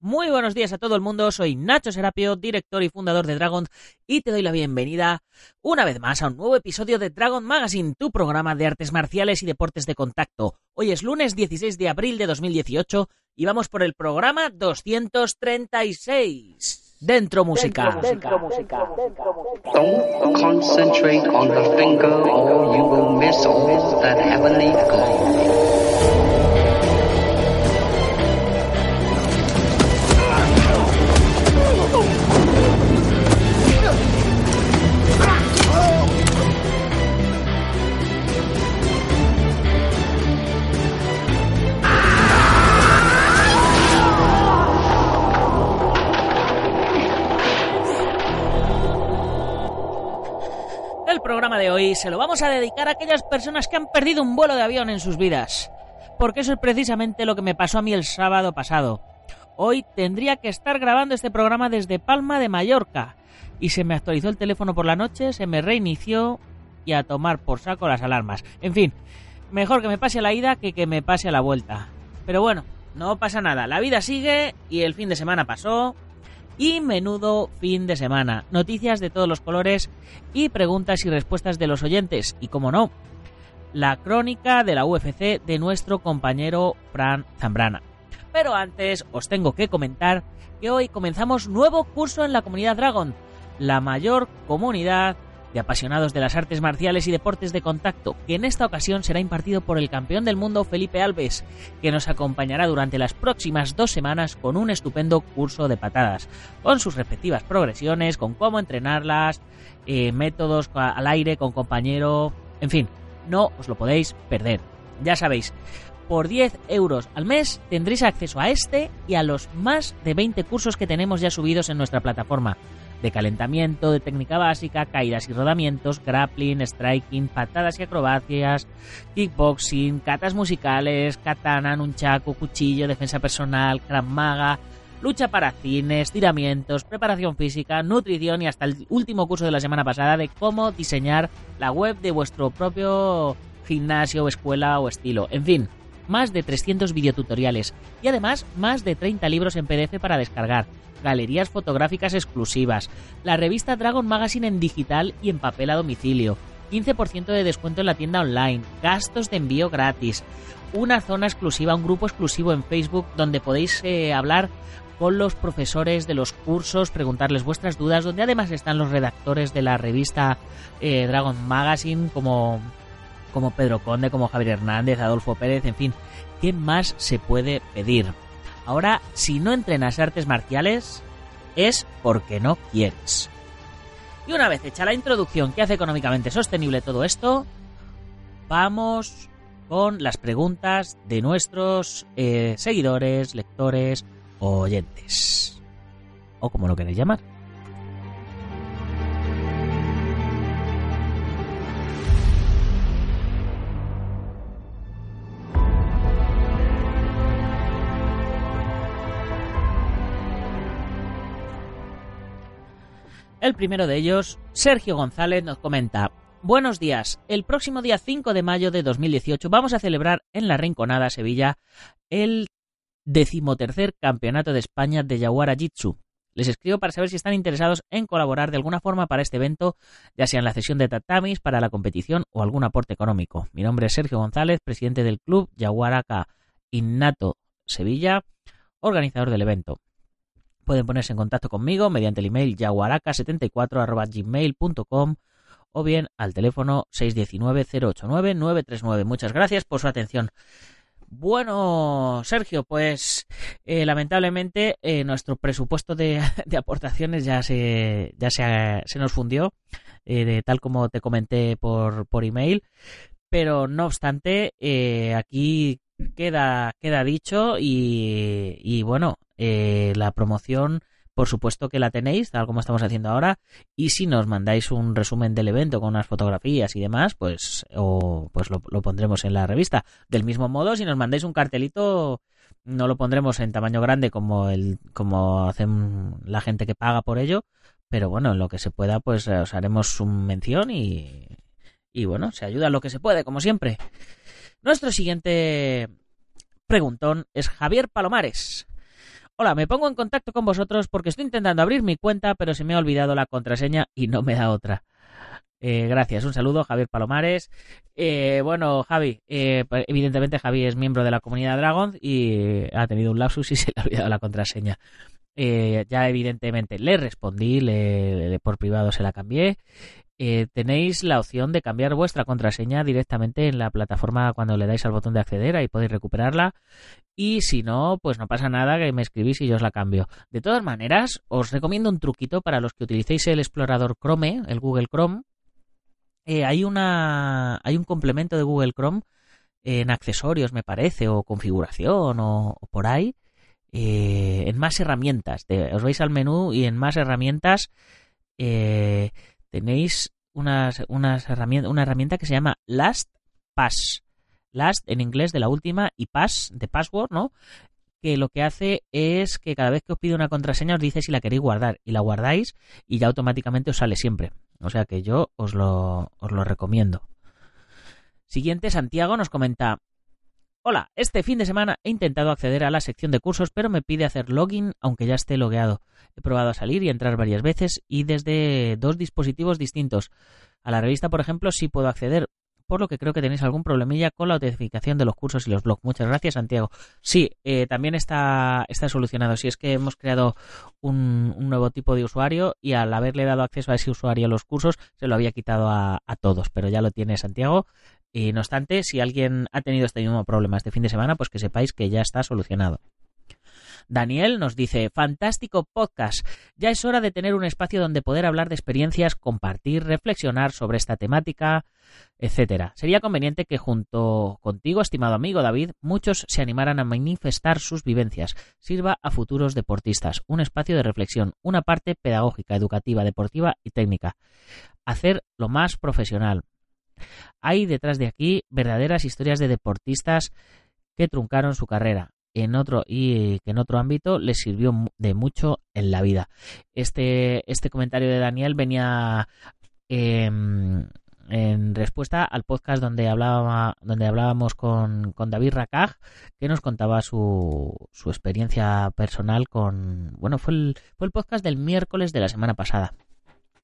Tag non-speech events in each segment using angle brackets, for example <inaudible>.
Muy buenos días a todo el mundo, soy Nacho Serapio, director y fundador de Dragon, y te doy la bienvenida una vez más a un nuevo episodio de Dragon Magazine, tu programa de artes marciales y deportes de contacto. Hoy es lunes 16 de abril de 2018 y vamos por el programa 236. Dentro música. Dentro, música. Don't concentrate on the finger or you will miss all that heavenly. El programa de hoy se lo vamos a dedicar a aquellas personas que han perdido un vuelo de avión en sus vidas. Porque eso es precisamente lo que me pasó a mí el sábado pasado. Hoy tendría que estar grabando este programa desde Palma de Mallorca. Y se me actualizó el teléfono por la noche, se me reinició y a tomar por saco las alarmas. En fin, mejor que me pase a la ida que que me pase a la vuelta. Pero bueno, no pasa nada. La vida sigue y el fin de semana pasó. Y menudo fin de semana. Noticias de todos los colores y preguntas y respuestas de los oyentes. Y como no, la crónica de la UFC de nuestro compañero Fran Zambrana. Pero antes os tengo que comentar que hoy comenzamos nuevo curso en la comunidad Dragon, la mayor comunidad de apasionados de las artes marciales y deportes de contacto, que en esta ocasión será impartido por el campeón del mundo Felipe Alves, que nos acompañará durante las próximas dos semanas con un estupendo curso de patadas, con sus respectivas progresiones, con cómo entrenarlas, eh, métodos al aire con compañero, en fin, no os lo podéis perder. Ya sabéis, por 10 euros al mes tendréis acceso a este y a los más de 20 cursos que tenemos ya subidos en nuestra plataforma de calentamiento, de técnica básica, caídas y rodamientos, grappling, striking, patadas y acrobacias, kickboxing, catas musicales, katana, nunchaku, cuchillo, defensa personal, krav maga, lucha para cine, estiramientos, preparación física, nutrición y hasta el último curso de la semana pasada de cómo diseñar la web de vuestro propio gimnasio, escuela o estilo. En fin, más de 300 videotutoriales y además más de 30 libros en PDF para descargar, galerías fotográficas exclusivas, la revista Dragon Magazine en digital y en papel a domicilio, 15% de descuento en la tienda online, gastos de envío gratis, una zona exclusiva, un grupo exclusivo en Facebook donde podéis eh, hablar con los profesores de los cursos, preguntarles vuestras dudas, donde además están los redactores de la revista eh, Dragon Magazine como como Pedro Conde, como Javier Hernández, Adolfo Pérez, en fin, ¿qué más se puede pedir? Ahora, si no entrenas artes marciales, es porque no quieres. Y una vez hecha la introducción que hace económicamente sostenible todo esto, vamos con las preguntas de nuestros eh, seguidores, lectores, oyentes. O como lo queréis llamar. El primero de ellos, Sergio González, nos comenta, Buenos días, el próximo día 5 de mayo de 2018 vamos a celebrar en la Rinconada, Sevilla, el decimotercer Campeonato de España de Yaguara Jitsu. Les escribo para saber si están interesados en colaborar de alguna forma para este evento, ya sea en la cesión de tatamis para la competición o algún aporte económico. Mi nombre es Sergio González, presidente del club Yaguaraca Innato Sevilla, organizador del evento. Pueden ponerse en contacto conmigo mediante el email yaguaraca74.gmail.com o bien al teléfono 619-089-939. Muchas gracias por su atención. Bueno, Sergio, pues eh, lamentablemente eh, nuestro presupuesto de, <laughs> aportaciones ya se, ya se, se nos fundió, eh, de, tal como te comenté por, por email, pero no obstante, aquí queda, queda dicho y, y bueno, eh, la promoción por supuesto que la tenéis, tal como estamos haciendo ahora, y si nos mandáis un resumen del evento con unas fotografías y demás, pues, o, pues lo, pondremos en la revista. Del mismo modo, si nos mandáis un cartelito, no lo pondremos en tamaño grande como el, como hacen la gente que paga por ello, pero bueno, en lo que se pueda, pues os haremos un mención y, y bueno, se ayuda lo que se puede, como siempre. Nuestro siguiente preguntón es Javier Palomares. Hola, me pongo en contacto con vosotros porque estoy intentando abrir mi cuenta, pero se me ha olvidado la contraseña y no me da otra. Eh, gracias, un saludo, Javier Palomares. Eh, bueno, Javi, eh, pues, evidentemente Javi es miembro de la comunidad Dragon y ha tenido un lapsus y <laughs> se le ha olvidado la contraseña. ya evidentemente le respondí, le, por privado se la cambié eh, tenéis la opción de cambiar vuestra contraseña directamente en la plataforma cuando le dais al botón de acceder, ahí podéis recuperarla. Y si no, pues no pasa nada, que me escribís y yo os la cambio. De todas maneras, os recomiendo un truquito para los que utilicéis el explorador Chrome, el Google Chrome. Eh, hay, una, hay un complemento de Google Chrome en accesorios, me parece, o configuración, o, por ahí, eh, en más herramientas. os vais al menú y en más herramientas tenéis unas, unas herramienta, una herramienta que se llama LastPass. Last en inglés de la última y Pass de password, ¿no? Que lo que hace es que cada vez que os pide una contraseña os dice si la queréis guardar y la guardáis y ya automáticamente os sale siempre. O sea que yo os lo, os lo recomiendo. Siguiente, Santiago nos comenta, Hola, este fin de semana he intentado acceder a la sección de cursos, pero me pide hacer login aunque ya esté logueado. He probado a salir y entrar varias veces y desde dos dispositivos distintos. A la revista, por ejemplo, sí puedo acceder, por lo que creo que tenéis algún problemilla con la autentificación de los cursos y los blogs. Muchas gracias, Santiago. Sí, eh, también está, está solucionado. Si es que hemos creado un, nuevo tipo de usuario y al haberle dado acceso a ese usuario a los cursos, se lo había quitado a, a todos. Pero ya lo tiene Santiago y no obstante, si alguien ha tenido este mismo problema este fin de semana, pues que sepáis que ya está solucionado. Daniel nos dice, fantástico podcast. Ya es hora de tener un espacio donde poder hablar de experiencias, compartir, reflexionar sobre esta temática, etcétera. Sería conveniente que junto contigo, estimado amigo David, muchos se animaran a manifestar sus vivencias. Sirva a futuros deportistas. Un espacio de reflexión, una parte pedagógica, educativa, deportiva y técnica. Hacer lo más profesional. Hay detrás de aquí verdaderas historias de deportistas que truncaron su carrera en otro y que en otro ámbito les sirvió de mucho en la vida. Este, este comentario de Daniel venía em, en respuesta al podcast donde hablaba, donde hablábamos con, con David Rakaj, que nos contaba su, su experiencia personal con bueno fue el, fue el podcast del miércoles de la semana pasada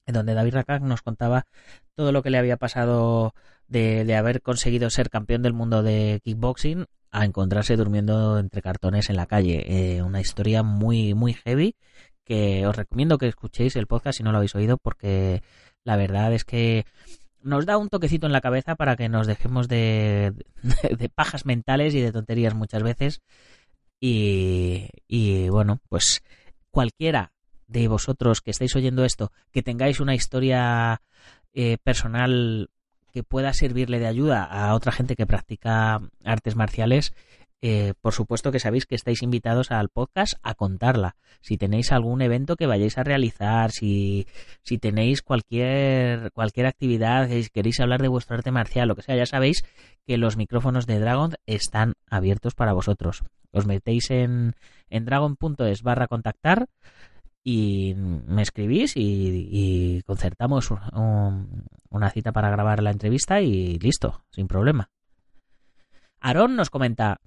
en donde David Rakak nos contaba todo lo que le había pasado de, haber conseguido ser campeón del mundo de kickboxing a encontrarse durmiendo entre cartones en la calle. Eh, una historia muy, muy heavy que os recomiendo que escuchéis el podcast si no lo habéis oído porque la verdad es que nos da un toquecito en la cabeza para que nos dejemos de, de, pajas mentales y de tonterías muchas veces. Y, y bueno, pues cualquiera de vosotros que estáis oyendo esto, que tengáis una historia eh, personal que pueda servirle de ayuda a otra gente que practica artes marciales, eh, por supuesto que sabéis que estáis invitados al podcast a contarla. Si tenéis algún evento que vayáis a realizar, si, si tenéis cualquier, cualquier actividad, si queréis hablar de vuestro arte marcial, lo que sea, ya sabéis que los micrófonos de Dragon están abiertos para vosotros. Os metéis en, en dragon.es barra contactar y me escribís y, concertamos una cita para grabar la entrevista y listo, sin problema. Aarón nos comenta,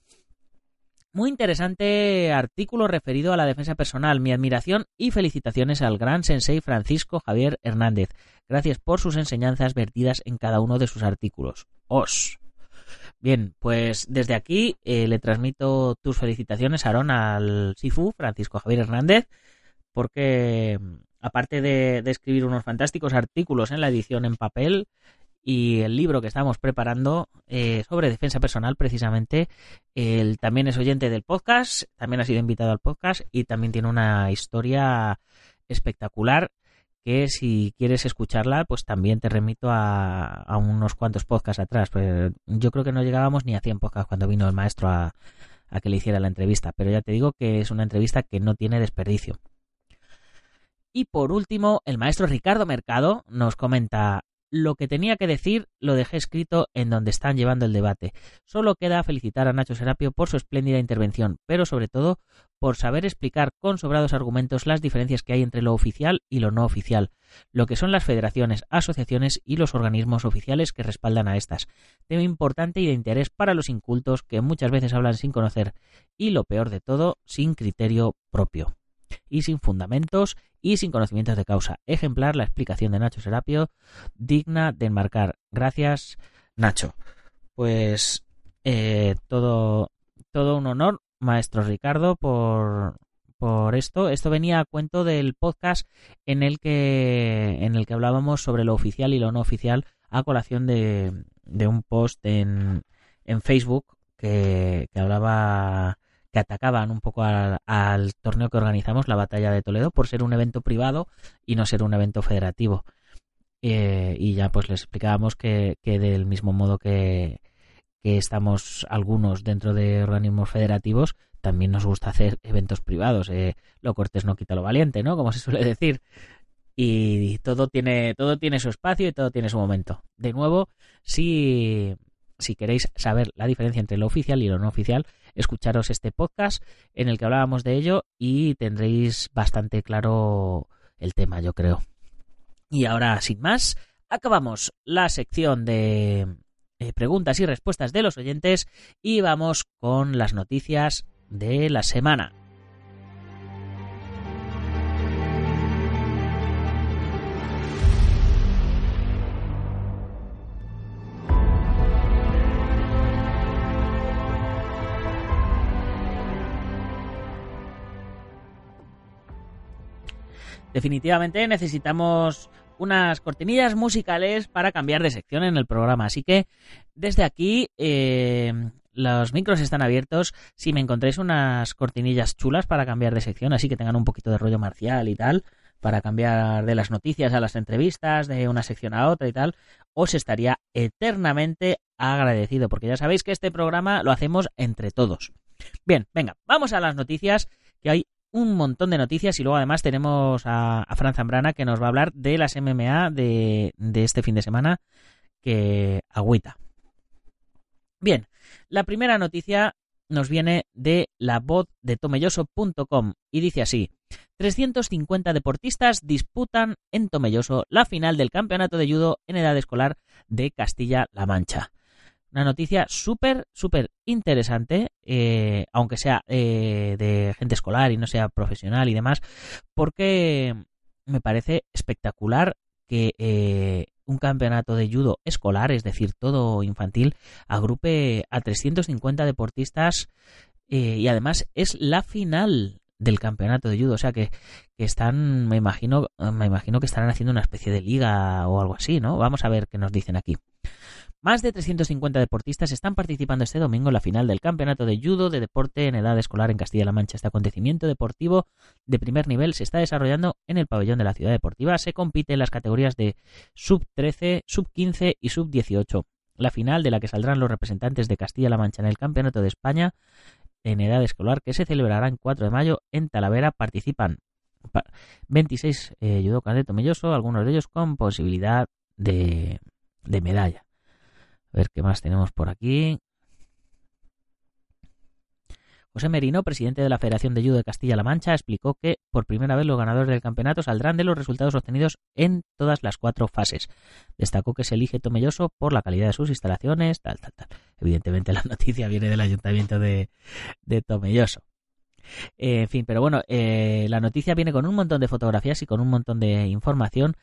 muy interesante artículo referido a la defensa personal. Mi admiración y felicitaciones al gran sensei Francisco Javier Hernández. Gracias por sus enseñanzas vertidas en cada uno de sus artículos. Os. Bien, pues desde aquí eh, le transmito tus felicitaciones, Aarón, al Sifu Francisco Javier Hernández porque aparte de, escribir unos fantásticos artículos en la edición en papel y el libro que estamos preparando eh, sobre defensa personal precisamente, él también es oyente del podcast, también ha sido invitado al podcast y también tiene una historia espectacular que si quieres escucharla, pues también te remito a, unos cuantos podcasts atrás. Pues yo creo que no llegábamos ni a 100 podcasts cuando vino el maestro a que le hiciera la entrevista, pero ya te digo que es una entrevista que no tiene desperdicio. Y por último, el maestro Ricardo Mercado nos comenta lo que tenía que decir lo dejé escrito en donde están llevando el debate. Solo queda felicitar a Nacho Serapio por su espléndida intervención, pero sobre todo por saber explicar con sobrados argumentos las diferencias que hay entre lo oficial y lo no oficial, lo que son las federaciones, asociaciones y los organismos oficiales que respaldan a estas. Tema importante y de interés para los incultos que muchas veces hablan sin conocer y, lo peor de todo, sin criterio propio y sin fundamentos y sin conocimientos de causa. Ejemplar la explicación de Nacho Serapio, digna de enmarcar. Gracias, Nacho. Pues eh, todo, todo un honor, maestro Ricardo, por, por esto. Esto venía a cuento del podcast en el que, en el que hablábamos sobre lo oficial y lo no oficial a colación de, de un post en, en Facebook que, que hablaba atacaban un poco al, torneo que organizamos, la Batalla de Toledo, por ser un evento privado y no ser un evento federativo. Eh, y ya pues les explicábamos que, del mismo modo que, estamos algunos dentro de organismos federativos, también nos gusta hacer eventos privados. Eh, lo cortés no quita lo valiente, ¿no? Como se suele decir. Y todo tiene, todo tiene su espacio y todo tiene su momento. De nuevo, si, si queréis saber la diferencia entre lo oficial y lo no oficial, escucharos este podcast en el que hablábamos de ello y tendréis bastante claro el tema, yo creo. Y ahora, sin más, acabamos la sección de eh, preguntas y respuestas de los oyentes y vamos con las noticias de la semana. Definitivamente necesitamos unas cortinillas musicales para cambiar de sección en el programa. Así que desde aquí eh, los micros están abiertos. Si me encontréis unas cortinillas chulas para cambiar de sección, así que tengan un poquito de rollo marcial y tal, para cambiar de las noticias a las entrevistas, de una sección a otra y tal, os estaría eternamente agradecido, porque ya sabéis que este programa lo hacemos entre todos. Bien, venga, vamos a las noticias, que hay un montón de noticias y luego además tenemos a, Fran Zambrana que nos va a hablar de las MMA de, de este fin de semana que agüita. Bien, la primera noticia nos viene de la voz de tomelloso.com y dice así: 350 deportistas disputan en Tomelloso la final del campeonato de judo en edad escolar de Castilla-La Mancha. Una noticia súper, súper interesante, eh, aunque sea eh, de gente escolar y no sea profesional y demás, porque me parece espectacular que eh, un campeonato de judo escolar, es decir, todo infantil, agrupe a 350 deportistas y además es la final del campeonato de judo, o sea que, están, me imagino, me imagino que estarán haciendo una especie de liga o algo así, ¿no? Vamos a ver qué nos dicen aquí. Más de 350 deportistas están participando este domingo en la final del Campeonato de Judo de Deporte en Edad Escolar en Castilla-La Mancha. Este acontecimiento deportivo de primer nivel se está desarrollando en el pabellón de la ciudad deportiva. Se compite en las categorías de sub-13, sub-15 y sub-18. La final de la que saldrán los representantes de Castilla-La Mancha en el Campeonato de España en edad escolar que se celebrará el 4 de mayo en Talavera participan 26 eh, de Tomelloso, algunos de ellos con posibilidad de medalla. A ver qué más tenemos por aquí. José Merino, presidente de la Federación de Judo de Castilla-La Mancha, explicó que por primera vez los ganadores del campeonato saldrán de los resultados obtenidos en todas las cuatro fases. Destacó que se elige Tomelloso por la calidad de sus instalaciones, tal, tal, tal. Evidentemente la <laughs> noticia viene del ayuntamiento de, de Tomelloso. Eh, en fin, pero bueno, eh, la noticia viene con un montón de fotografías y con un montón de información.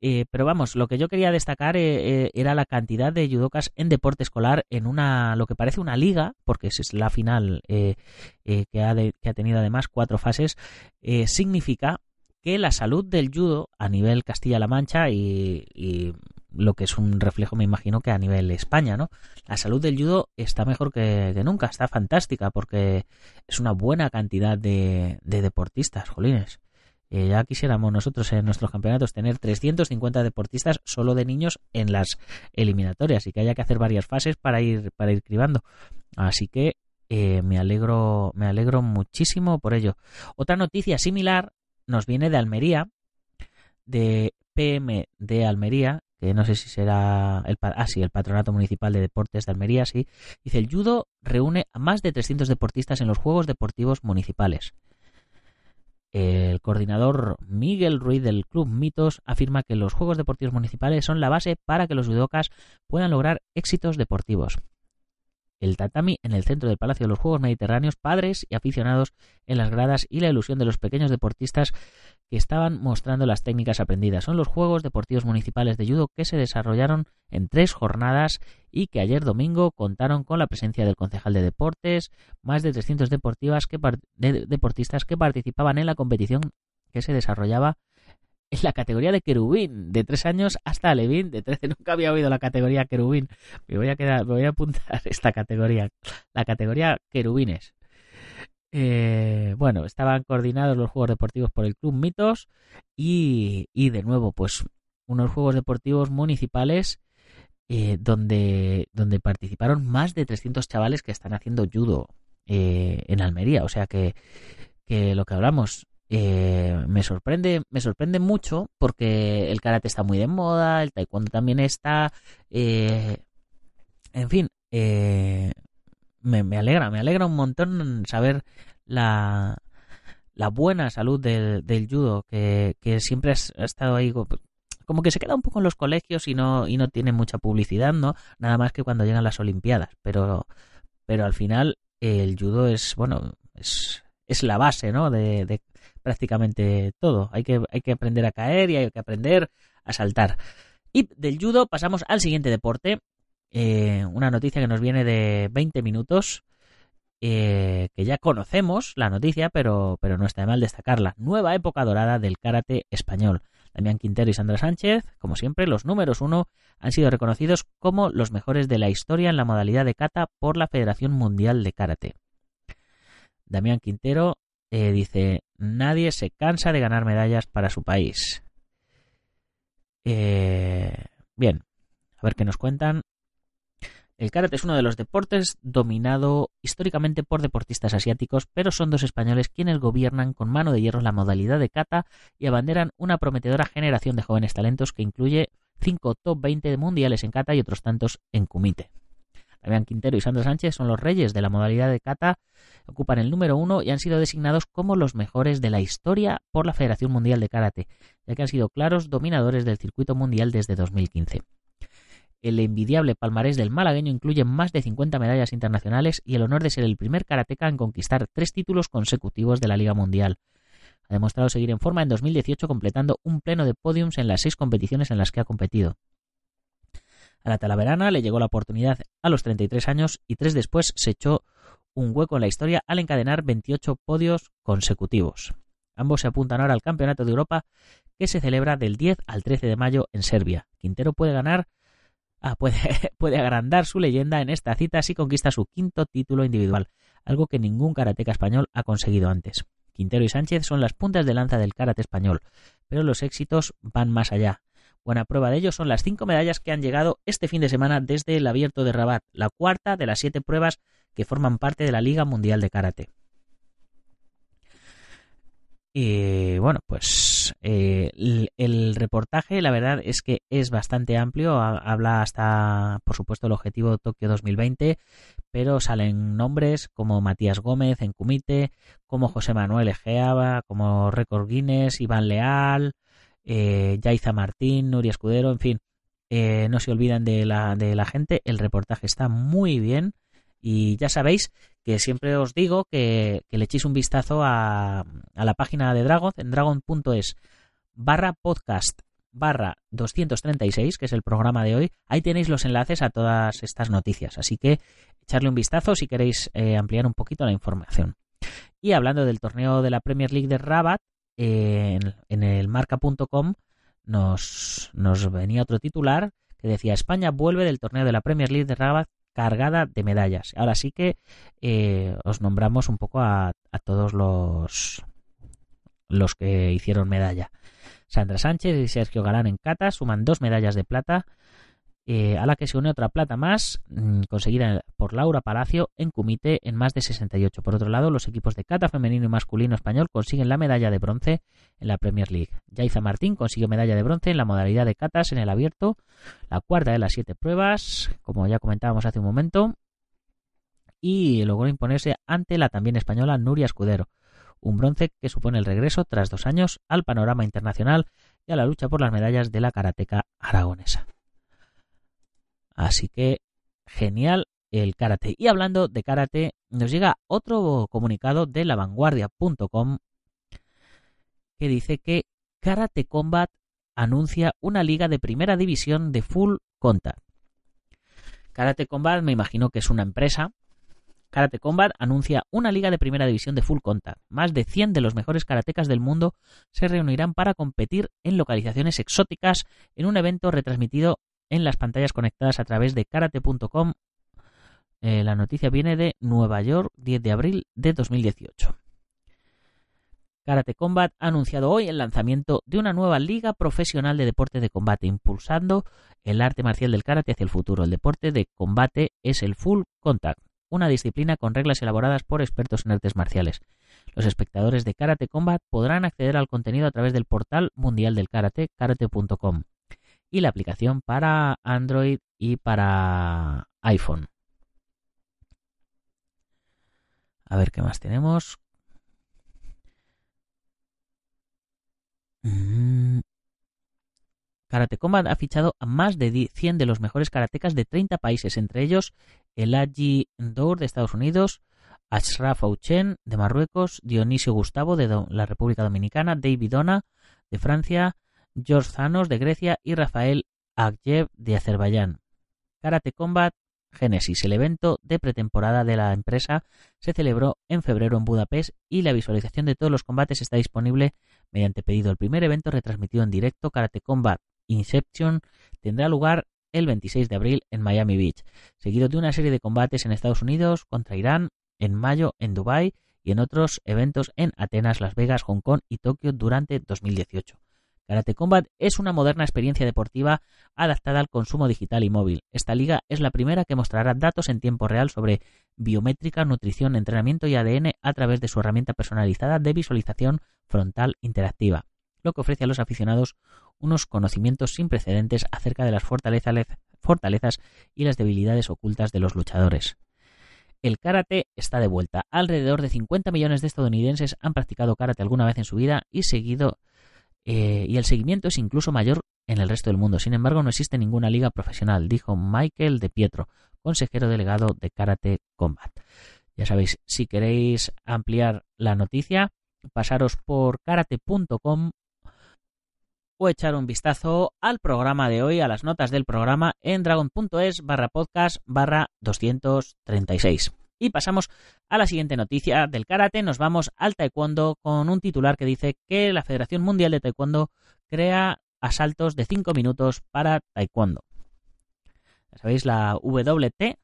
Eh, pero vamos, lo que yo quería destacar era la cantidad de judocas en deporte escolar en una, lo que parece una liga, porque es la final que ha, que, ha tenido además cuatro fases, significa que la salud del judo a nivel Castilla-La Mancha y lo que es un reflejo, me imagino, que a nivel España, ¿no? La salud del judo está mejor que, nunca, está fantástica, porque es una buena cantidad de, deportistas, jolines. Eh, ya quisiéramos nosotros en nuestros campeonatos tener 350 deportistas solo de niños en las eliminatorias y que haya que hacer varias fases para ir, para ir cribando. Así que eh, me alegro, me alegro muchísimo por ello. Otra noticia similar nos viene de Almería, de PM de Almería, que no sé si será el, ah, el Patronato Municipal de Deportes de Almería, sí. Dice, el judo reúne a más de 300 deportistas en los Juegos Deportivos Municipales. El coordinador Miguel Ruiz del Club Mitos afirma que los Juegos Deportivos Municipales son la base para que los judocas puedan lograr éxitos deportivos el tatami en el centro del Palacio de los Juegos Mediterráneos, padres y aficionados en las gradas y la ilusión de los pequeños deportistas que estaban mostrando las técnicas aprendidas. Son los Juegos Deportivos Municipales de Judo que se desarrollaron en tres jornadas y que ayer domingo contaron con la presencia del concejal de deportes, más de 300 deportivas que, deportistas que participaban en la competición que se desarrollaba en la categoría de querubín, de tres años hasta Levín, de 13. <laughs> Nunca había oído la categoría querubín. Me voy a quedar, me voy a apuntar <laughs> esta categoría, la categoría querubines. Eh, bueno, estaban coordinados los Juegos Deportivos por el Club Mitos y, y de nuevo, pues unos Juegos Deportivos municipales eh, donde, donde participaron más de 300 chavales que están haciendo judo eh, en Almería. O sea que, que lo que hablamos, eh, me sorprende me sorprende mucho porque el karate está muy de moda el taekwondo también está eh, en fin eh, me, alegra me alegra un montón saber la la buena salud del, judo que, siempre ha estado ahí como que se queda un poco en los colegios y no y no tiene mucha publicidad no nada más que cuando llegan las olimpiadas pero pero al final el judo es bueno es es la base ¿no? de, prácticamente todo. Hay que, hay que aprender a caer y hay que aprender a saltar. Y del judo pasamos al siguiente deporte. Eh, una noticia que nos viene de 20 minutos. Eh, que ya conocemos la noticia, pero, pero no está de mal destacarla. Nueva época dorada del karate español. Damián Quintero y Sandra Sánchez, como siempre, los números uno, han sido reconocidos como los mejores de la historia en la modalidad de kata por la Federación Mundial de Karate. Damián Quintero eh, dice, nadie se cansa de ganar medallas para su país. Eh, bien, a ver qué nos cuentan. El karate es uno de los deportes dominado históricamente por deportistas asiáticos, pero son dos españoles quienes gobiernan con mano de hierro la modalidad de kata y abanderan una prometedora generación de jóvenes talentos que incluye cinco top 20 mundiales en kata y otros tantos en kumite. Damián Quintero y Sandro Sánchez son los reyes de la modalidad de kata, ocupan el número uno y han sido designados como los mejores de la historia por la Federación Mundial de Karate, ya que han sido claros dominadores del circuito mundial desde 2015. El envidiable palmarés del malagueño incluye más de 50 medallas internacionales y el honor de ser el primer karateca en conquistar tres títulos consecutivos de la Liga Mundial. Ha demostrado seguir en forma en 2018 completando un pleno de podiums en las seis competiciones en las que ha competido. A la talaverana le llegó la oportunidad a los 33 años y tres después se echó un hueco en la historia al encadenar 28 podios consecutivos. Ambos se apuntan ahora al Campeonato de Europa que se celebra del 10 al 13 de mayo en Serbia. Quintero puede ganar, ah, puede, <laughs> puede agrandar su leyenda en esta cita si conquista su quinto título individual, algo que ningún karateca español ha conseguido antes. Quintero y Sánchez son las puntas de lanza del karate español, pero los éxitos van más allá. Buena prueba de ello son las cinco medallas que han llegado este fin de semana desde el abierto de Rabat, la cuarta de las siete pruebas que forman parte de la Liga Mundial de Karate. Y bueno, pues eh, el, reportaje, la verdad es que es bastante amplio. Habla hasta, por supuesto, el objetivo Tokio 2020, pero salen nombres como Matías Gómez en Kumite, como José Manuel Egea, como Record Guinness, Iván Leal, eh, Martín, Nuria Escudero, en fin, eh, no se olviden de la, de la gente, el reportaje está muy bien. Y ya sabéis que siempre os digo que, le echéis un vistazo a, a, la página de Dragon, en dragon.es barra podcast barra 236, que es el programa de hoy, ahí tenéis los enlaces a todas estas noticias, así que echarle un vistazo si queréis eh, ampliar un poquito la información. Y hablando del torneo de la Premier League de Rabat, en, el marca.com nos, venía otro titular que decía España vuelve del torneo de la Premier League de Rabat cargada de medallas. Ahora sí que eh, os nombramos un poco a, a, todos los los que hicieron medalla. Sandra Sánchez y Sergio Galán en Cata suman dos medallas de plata eh, a la que se une otra plata más, mm, conseguida por Laura Palacio en Kumite en más de 68. Por otro lado, los equipos de kata femenino y masculino español consiguen la medalla de bronce en la Premier League. Yaiza Martín consiguió medalla de bronce en la modalidad de katas en el abierto, la cuarta de las siete pruebas, como ya comentábamos hace un momento, y logró imponerse ante la también española Nuria Escudero. Un bronce que supone el regreso, tras dos años, al panorama internacional y a la lucha por las medallas de la karateca aragonesa. Así que genial el karate. Y hablando de karate, nos llega otro comunicado de lavanguardia.com que dice que Karate Combat anuncia una liga de primera división de full contact. Karate Combat me imagino que es una empresa. Karate Combat anuncia una liga de primera división de full contact. Más de 100 de los mejores karatecas del mundo se reunirán para competir en localizaciones exóticas en un evento retransmitido en las pantallas conectadas a través de karate.com. Eh, la noticia viene de Nueva York, 10 de abril de 2018. Karate Combat ha anunciado hoy el lanzamiento de una nueva liga profesional de deporte de combate, impulsando el arte marcial del karate hacia el futuro. El deporte de combate es el full contact, una disciplina con reglas elaboradas por expertos en artes marciales. Los espectadores de Karate Combat podrán acceder al contenido a través del portal mundial del karate, karate.com y la aplicación para Android y para iPhone. A ver qué más tenemos. Mm. Karate Combat ha fichado a más de 100 de los mejores karatecas de 30 países, entre ellos el Aji Ndour de Estados Unidos, Ashraf Auchen de Marruecos, Dionisio Gustavo de la República Dominicana, David Dona de Francia, George Zanos de Grecia y Rafael Agyev de Azerbaiyán. Karate Combat Genesis, el evento de pretemporada de la empresa, se celebró en febrero en Budapest y la visualización de todos los combates está disponible mediante pedido. El primer evento retransmitido en directo, Karate Combat Inception, tendrá lugar el 26 de abril en Miami Beach, seguido de una serie de combates en Estados Unidos contra Irán, en mayo en Dubái y en otros eventos en Atenas, Las Vegas, Hong Kong y Tokio durante 2018. Karate Combat es una moderna experiencia deportiva adaptada al consumo digital y móvil. Esta liga es la primera que mostrará datos en tiempo real sobre biométrica, nutrición, entrenamiento y ADN a través de su herramienta personalizada de visualización frontal interactiva, lo que ofrece a los aficionados unos conocimientos sin precedentes acerca de las fortalezas y las debilidades ocultas de los luchadores. El karate está de vuelta. Alrededor de 50 millones de estadounidenses han practicado karate alguna vez en su vida y seguido eh, y el seguimiento es incluso mayor en el resto del mundo. Sin embargo, no existe ninguna liga profesional, dijo Michael De Pietro, consejero delegado de Karate Combat. Ya sabéis, si queréis ampliar la noticia, pasaros por karate.com o echar un vistazo al programa de hoy, a las notas del programa en dragon.es barra podcast barra 236. Y pasamos a la siguiente noticia del karate. Nos vamos al taekwondo con un titular que dice que la Federación Mundial de Taekwondo crea asaltos de 5 minutos para taekwondo. Ya sabéis, la WT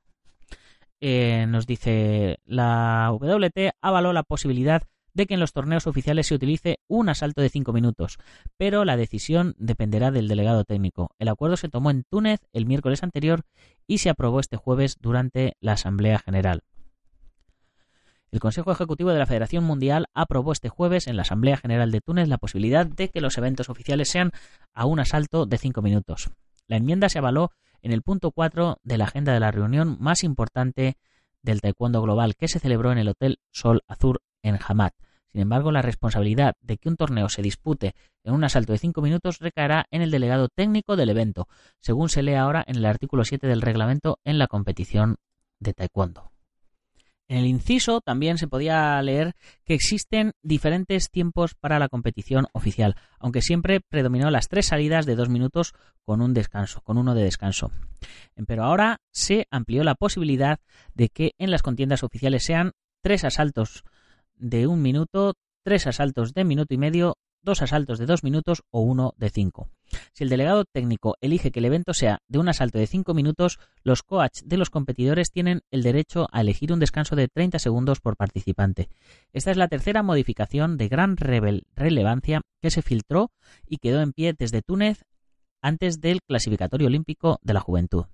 eh, nos dice, la WT avaló la posibilidad de que en los torneos oficiales se utilice un asalto de 5 minutos, pero la decisión dependerá del delegado técnico. El acuerdo se tomó en Túnez el miércoles anterior y se aprobó este jueves durante la Asamblea General. El Consejo Ejecutivo de la Federación Mundial aprobó este jueves en la Asamblea General de Túnez la posibilidad de que los eventos oficiales sean a un asalto de cinco minutos. La enmienda se avaló en el punto 4 de la agenda de la reunión más importante del Taekwondo Global que se celebró en el Hotel Sol Azur en Hamad. Sin embargo, la responsabilidad de que un torneo se dispute en un asalto de cinco minutos recaerá en el delegado técnico del evento, según se lee ahora en el artículo 7 del reglamento en la competición de Taekwondo. En el inciso también se podía leer que existen diferentes tiempos para la competición oficial, aunque siempre predominó las tres salidas de dos minutos con un descanso, con uno de descanso. Pero ahora se amplió la posibilidad de que en las contiendas oficiales sean tres asaltos de un minuto, tres asaltos de minuto y medio, dos asaltos de dos minutos o uno de cinco. Si el delegado técnico elige que el evento sea de un asalto de 5 minutos, los coach de los competidores tienen el derecho a elegir un descanso de 30 segundos por participante. Esta es la tercera modificación de gran relevancia que se filtró y quedó en pie desde Túnez antes del clasificatorio olímpico de la juventud.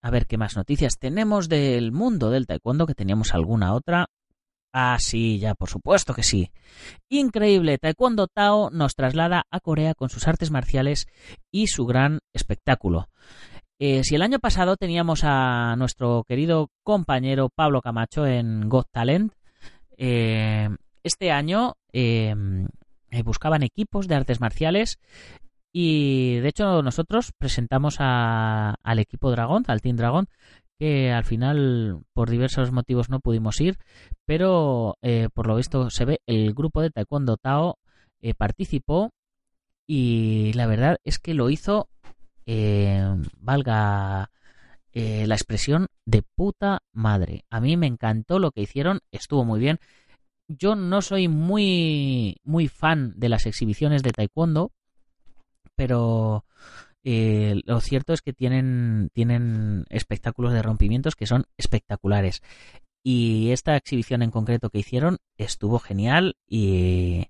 A ver qué más noticias tenemos del mundo del taekwondo, que teníamos alguna otra. Ah, sí, ya, por supuesto que sí. Increíble, Taekwondo Tao nos traslada a Corea con sus artes marciales y su gran espectáculo. Eh, si el año pasado teníamos a nuestro querido compañero Pablo Camacho en Got Talent, eh, este año eh, buscaban equipos de artes marciales y de hecho nosotros presentamos al equipo Dragón, al Team Dragón, que al final por diversos motivos no pudimos ir, pero eh, por lo visto se ve el grupo de Taekwondo Tao eh, participó y la verdad es que lo hizo, eh, valga la expresión, de puta madre. A mí me encantó lo que hicieron, estuvo muy bien. Yo no soy muy, muy fan de las exhibiciones de Taekwondo, pero eh, lo cierto es que tienen, tienen espectáculos de rompimientos que son espectaculares. Y esta exhibición en concreto que hicieron estuvo genial y,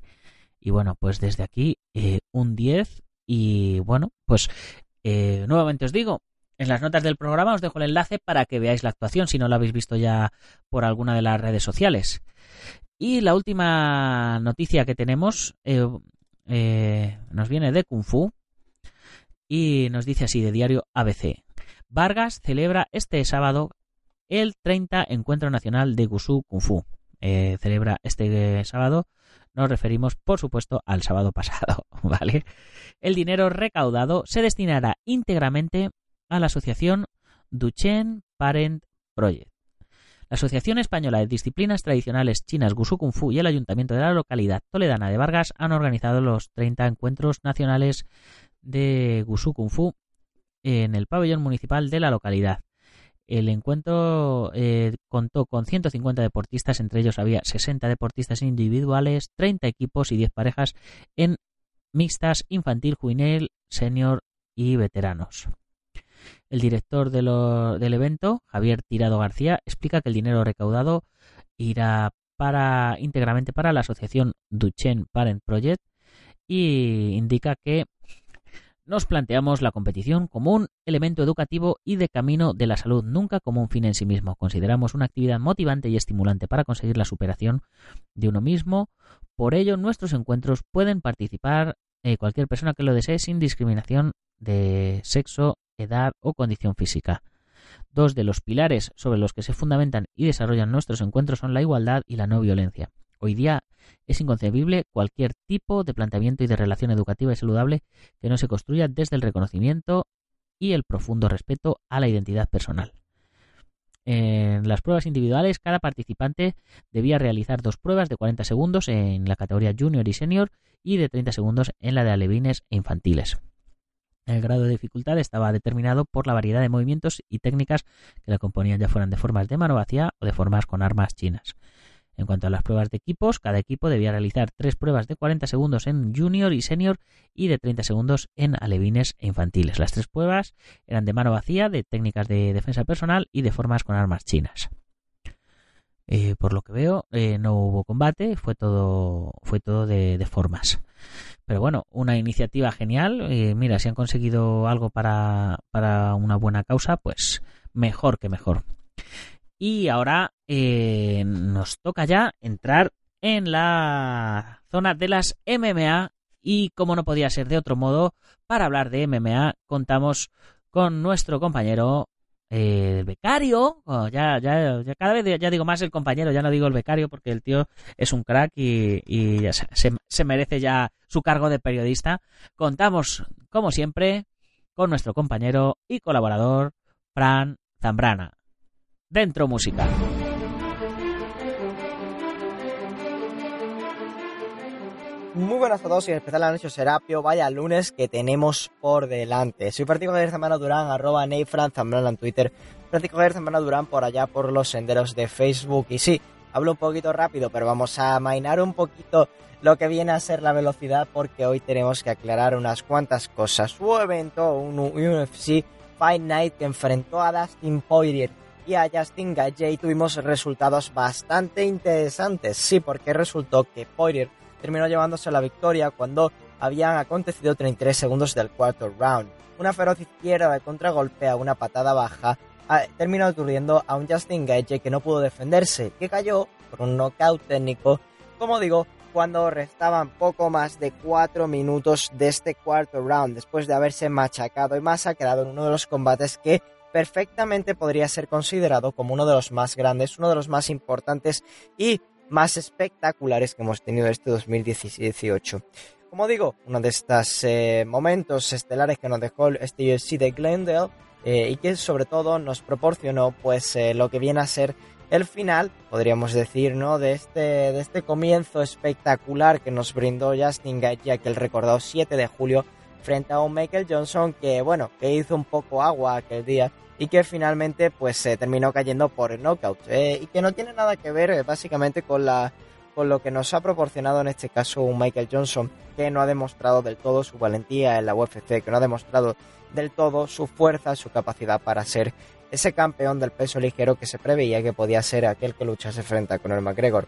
y bueno, pues desde aquí eh, un 10 y bueno, pues eh, nuevamente os digo, en las notas del programa os dejo el enlace para que veáis la actuación si no la habéis visto ya por alguna de las redes sociales. Y la última noticia que tenemos nos viene de Kung Fu, y nos dice así de diario ABC. Vargas celebra este sábado el 30 Encuentro Nacional de Gusú Kung Fu. Eh, celebra este sábado, nos referimos por supuesto al sábado pasado, <laughs> ¿vale? El dinero recaudado se destinará íntegramente a la asociación Duchen Parent Project. La Asociación Española de Disciplinas Tradicionales Chinas Gusú Kung Fu y el Ayuntamiento de la localidad toledana de Vargas han organizado los 30 encuentros nacionales de Gusu Kung Fu en el pabellón municipal de la localidad. El encuentro eh, contó con 150 deportistas, entre ellos había 60 deportistas individuales, 30 equipos y 10 parejas en mixtas, infantil, juvenil, senior y veteranos. El director del evento, Javier Tirado García, explica que el dinero recaudado irá para íntegramente para la asociación Duchen Parent Project y indica que nos planteamos la competición como un elemento educativo y de camino de la salud, nunca como un fin en sí mismo. Consideramos una actividad motivante y estimulante para conseguir la superación de uno mismo. Por ello, nuestros encuentros pueden participar eh, cualquier persona que lo desee sin discriminación de sexo, edad o condición física. Dos de los pilares sobre los que se fundamentan y desarrollan nuestros encuentros son la igualdad y la no violencia. Hoy día es inconcebible cualquier tipo de planteamiento y de relación educativa y saludable que no se construya desde el reconocimiento y el profundo respeto a la identidad personal. En las pruebas individuales, cada participante debía realizar dos pruebas de 40 segundos en la categoría junior y senior y de 30 segundos en la de alevines e infantiles. El grado de dificultad estaba determinado por la variedad de movimientos y técnicas que la componían, ya fueran de formas de mano vacía o de formas con armas chinas. En cuanto a las pruebas de equipos, cada equipo debía realizar tres pruebas de 40 segundos en junior y senior y de 30 segundos en alevines e infantiles. Las tres pruebas eran de mano vacía, de técnicas de defensa personal y de formas con armas chinas. Eh, por lo que veo, eh, no hubo combate, fue todo, fue todo de, formas. Pero bueno, una iniciativa genial. Eh, mira, si han conseguido algo para, para una buena causa, pues mejor que mejor. Y ahora eh, nos toca ya entrar en la zona de las MMA y como no podía ser de otro modo, para hablar de MMA contamos con nuestro compañero el becario, oh, ya, ya, ya, cada vez ya digo más el compañero, ya no digo el becario porque el tío es un crack y, y se, se, merece ya su cargo de periodista. Contamos, como siempre, con nuestro compañero y colaborador, Fran Zambrana. Dentro Música. Muy buenas a todos y en especial a nuestro Serapio, vaya lunes que tenemos por delante. Soy Francisco Javier Zambrano Durán, arroba Neifran Zambrano en Twitter, Francisco Javier Zambrano Durán por allá por los senderos de Facebook. Y sí, hablo un poquito rápido, pero vamos a mainar un poquito lo que viene a ser la velocidad porque hoy tenemos que aclarar unas cuantas cosas. Su evento, un UFC Fight Night que enfrentó a Dustin Poirier y a Justin Gaethje tuvimos resultados bastante interesantes. Sí, porque resultó que Poirier terminó llevándose la victoria cuando habían acontecido 33 segundos del cuarto round. Una feroz izquierda de contragolpe a una patada baja terminó aturdiendo a un Justin Gage que no pudo defenderse, que cayó por un knockout técnico, como digo, cuando restaban poco más de 4 minutos de este cuarto round, después de haberse machacado y masacrado en uno de los combates que perfectamente podría ser considerado como uno de los más grandes, uno de los más importantes y más espectaculares que hemos tenido este 2018. Como digo, uno de estos eh, momentos estelares que nos dejó este UFC de Glendale eh, y que sobre todo nos proporcionó pues eh, lo que viene a ser el final, podríamos decir, ¿no? De este, de este comienzo espectacular que nos brindó Justin Gaethje el recordado 7 de julio frente a un Michael Johnson que, bueno, que hizo un poco agua aquel día y que finalmente pues se terminó cayendo por el knockout y que no tiene nada que ver básicamente con la con lo que nos ha proporcionado en este caso un Michael Johnson que no ha demostrado del todo su valentía en la UFC, que no ha demostrado del todo su fuerza, su capacidad para ser ese campeón del peso ligero que se preveía que podía ser aquel que luchase frente a Conor McGregor.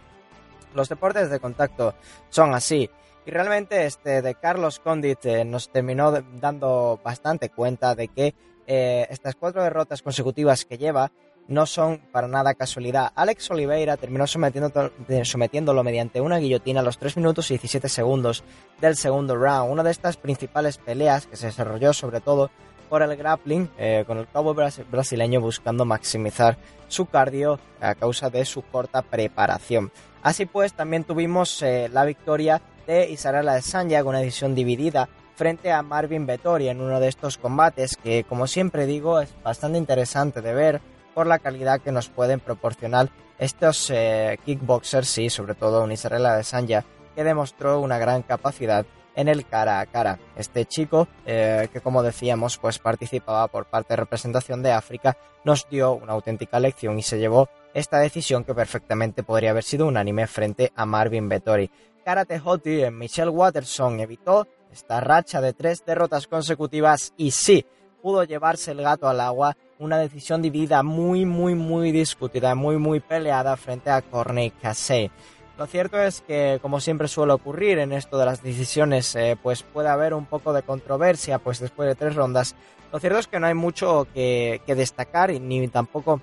Los deportes de contacto son así. Y realmente este de Carlos Condit eh, nos terminó dando bastante cuenta de que eh, estas cuatro derrotas consecutivas que lleva no son para nada casualidad. Alex Oliveira terminó sometiéndolo mediante una guillotina a los 3 minutos y 17 segundos del segundo round. Una de estas principales peleas que se desarrolló sobre todo por el grappling, eh, con el cabo brasileño buscando maximizar su cardio a causa de su corta preparación. Así pues, también tuvimos eh, la victoria de Isarela de Sanya una edición dividida frente a Marvin Vettori en uno de estos combates que, como siempre digo, es bastante interesante de ver por la calidad que nos pueden proporcionar estos eh, kickboxers y sobre todo un de Sanja que demostró una gran capacidad en el cara a cara. Este chico, eh, que como decíamos, pues participaba por parte de representación de África, nos dio una auténtica lección y se llevó esta decisión que perfectamente podría haber sido unánime frente a Marvin Vettori. Karate Hoti en Michelle Watterson evitó esta racha de tres derrotas consecutivas y sí, pudo llevarse el gato al agua una decisión dividida muy, muy, muy discutida, muy, muy peleada frente a Corney Cassé. Lo cierto es que, como siempre suele ocurrir en esto de las decisiones, eh, pues puede haber un poco de controversia, pues después de tres rondas. Lo cierto es que no hay mucho que, destacar ni tampoco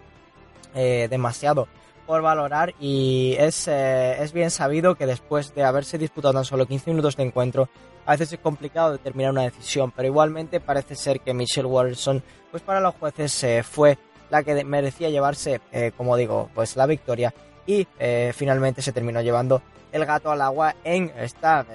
eh, demasiado por valorar y es, eh, es bien sabido que después de haberse disputado tan solo 15 minutos de encuentro, a veces es complicado determinar una decisión, pero igualmente parece ser que Michelle Watson, pues para los jueces eh, fue la que merecía llevarse, eh, como digo, pues la victoria y eh, finalmente se terminó llevando el gato al agua en esta,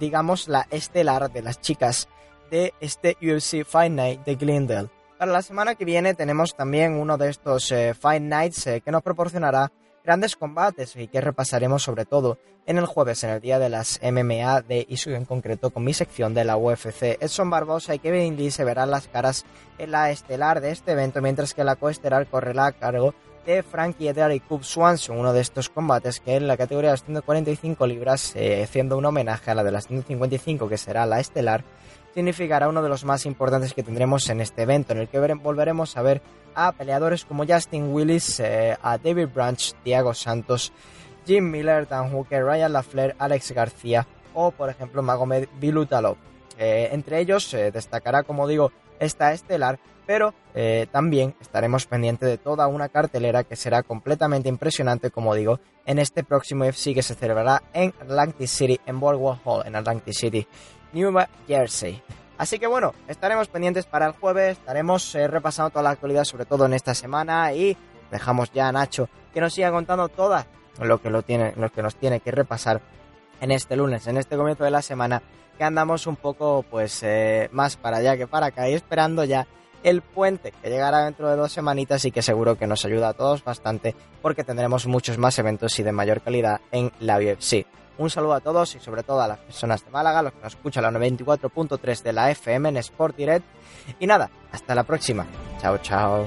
digamos, la estelar de las chicas de este UFC Fight Night de Glendale. Para la semana que viene tenemos también uno de estos Fight Nights que nos proporcionará grandes combates y que repasaremos sobre todo en el jueves en el día de las MMA de ISU en concreto con mi sección de la UFC. Edson Barbosa y Kevin Lee se verán las caras en la estelar de este evento mientras que la coestelar correrá a cargo de Frankie Edgar y Cub Swanson, uno de estos combates que en la categoría de las 145 libras, eh, haciendo un homenaje a la de las 155 que será la estelar, significará uno de los más importantes que tendremos en este evento, en el que volveremos a ver a peleadores como Justin Willis, eh, a David Branch, Thiago Santos, Jim Miller, Dan Hooker, Ryan LaFleur, Alex García o, por ejemplo, Magomed Bilutalov. Eh, entre ellos eh, destacará, como digo, esta estelar, pero también estaremos pendientes de toda una cartelera que será completamente impresionante, como digo, en este próximo FC que se celebrará en Atlantic City, en Boardwalk Hall, en Atlantic City. New Jersey. Así que bueno, estaremos pendientes para el jueves, estaremos eh, repasando toda la actualidad, sobre todo en esta semana, y dejamos ya a Nacho que nos siga contando todo lo que, lo, tiene, lo que nos tiene que repasar en este lunes, en este comienzo de la semana, que andamos un poco pues eh, más para allá que para acá y esperando ya el puente que llegará dentro de dos semanitas y que seguro que nos ayuda a todos bastante porque tendremos muchos más eventos y de mayor calidad en la UFC. Un saludo a todos y sobre todo a las personas de Málaga, los que nos escuchan la 94.3 de la FM en Sport Direct. Y nada, hasta la próxima. Chao, chao.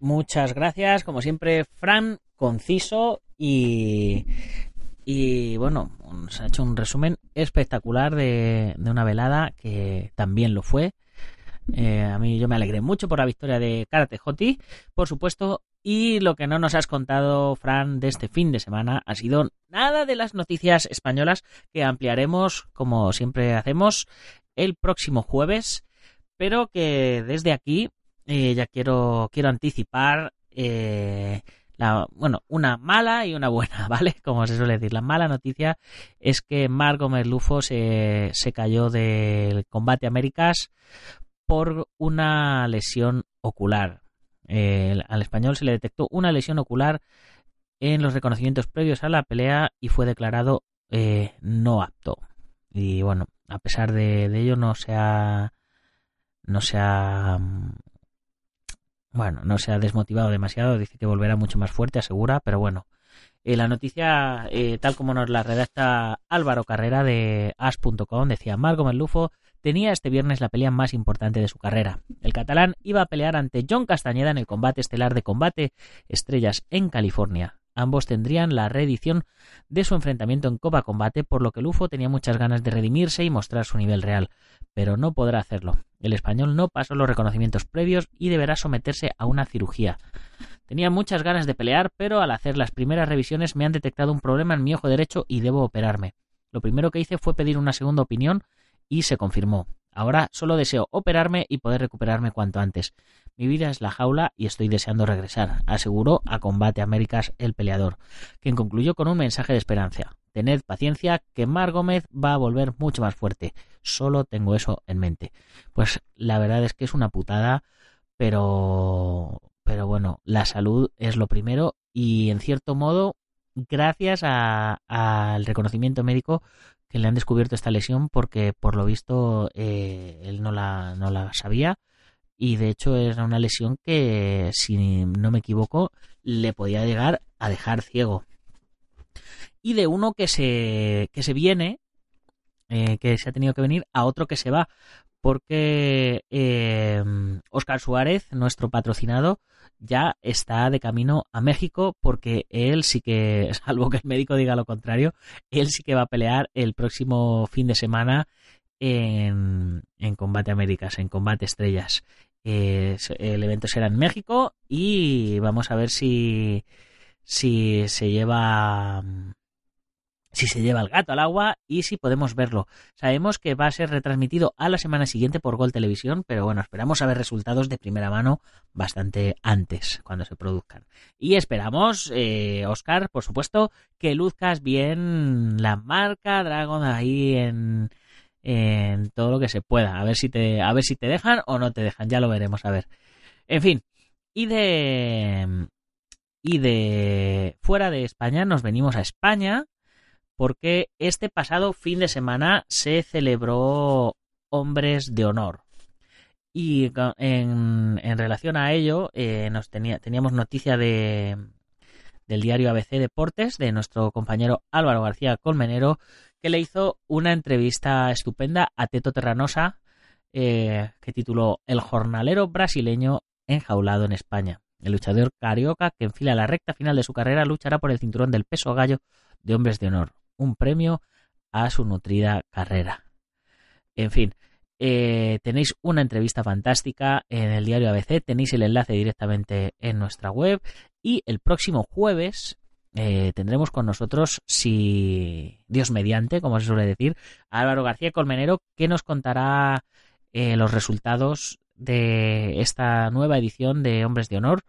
Muchas gracias, como siempre, Fran, conciso y, y bueno, nos ha hecho un resumen espectacular de una velada que también lo fue Eh, a mí yo me alegré mucho por la victoria de Karate Hoti, por supuesto, y lo que no nos has contado, Fran, de este fin de semana ha sido nada de las noticias españolas que ampliaremos, como siempre hacemos, el próximo jueves, pero que desde aquí eh, ya quiero, quiero anticipar eh, la, bueno, una mala y una buena, <laughs> ¿vale? Como se suele decir. La mala noticia es que Marco Merlufo se, se cayó del combate Américas por una lesión ocular. al español se le detectó una lesión ocular en los reconocimientos previos a la pelea y fue declarado eh, no apto. Y bueno, a pesar de, ello no se ha no se ha bueno, no se ha desmotivado demasiado, dice que volverá mucho más fuerte, asegura, pero bueno. Eh, la noticia, eh, tal como nos la redacta Álvaro Carrera de as.com, decía Marco Merlufo tenía este viernes la pelea más importante de su carrera. El catalán iba a pelear ante John Castañeda en el combate estelar de combate Estrellas en California. Ambos tendrían la reedición de su enfrentamiento en Copa Combate, por lo que Lufo tenía muchas ganas de redimirse y mostrar su nivel real, pero no podrá hacerlo. El español no pasó los reconocimientos previos y deberá someterse a una cirugía. Tenía muchas ganas de pelear, pero al hacer las primeras revisiones me han detectado un problema en mi ojo derecho y debo operarme. Lo primero que hice fue pedir una segunda opinión y se confirmó. Ahora solo deseo operarme y poder recuperarme cuanto antes. Mi vida es la jaula y estoy deseando regresar, aseguró a Combate Américas el peleador, quien concluyó con un mensaje de esperanza. Tened paciencia, que Mar Gómez va a volver mucho más fuerte. Solo tengo eso en mente. Pues la verdad es que es una putada, pero, pero bueno, la salud es lo primero y en cierto modo, gracias al reconocimiento médico, que le han descubierto esta lesión porque por lo visto eh, él no la, no la sabía. Y de hecho era una lesión que si no me equivoco le podía llegar a dejar ciego. Y de uno que se que se viene eh, que se ha tenido que venir a otro que se va. Porque Oscar eh, Suárez nuestro patrocinado ya está de camino a México porque él sí que, <laughs> salvo que el médico diga lo contrario, él sí que va a pelear el próximo fin de semana en, en Combate Américas, en Combate Estrellas. el evento será en México y vamos a ver si, si se lleva si se lleva el gato al agua y si podemos verlo. Sabemos que va a ser retransmitido a la semana siguiente por Gol Televisión, pero bueno, esperamos a ver resultados de primera mano bastante antes, cuando se produzcan. Y esperamos, eh, Oscar, por supuesto, que luzcas bien la marca Dragon ahí en, en todo lo que se pueda. A ver si te, a ver si te dejan o no te dejan, ya lo veremos, a ver. En fin, y de y de fuera de España nos venimos a España porque este pasado fin de semana se celebró Hombres de Honor. Y en, relación a ello, eh, nos tenía, teníamos noticia de, del diario ABC Deportes, de nuestro compañero Álvaro García Colmenero, que le hizo una entrevista estupenda a Teto Terranosa, eh, que tituló El jornalero brasileño enjaulado en España. El luchador carioca que enfila la recta final de su carrera luchará por el cinturón del peso gallo de hombres de honor un premio a su nutrida carrera. En fin, eh, tenéis una entrevista fantástica en el diario ABC, tenéis el enlace directamente en nuestra web y el próximo jueves eh, tendremos con nosotros, si Dios mediante, como se suele decir, Álvaro García Colmenero, que nos contará eh, los resultados de esta nueva edición de Hombres de Honor,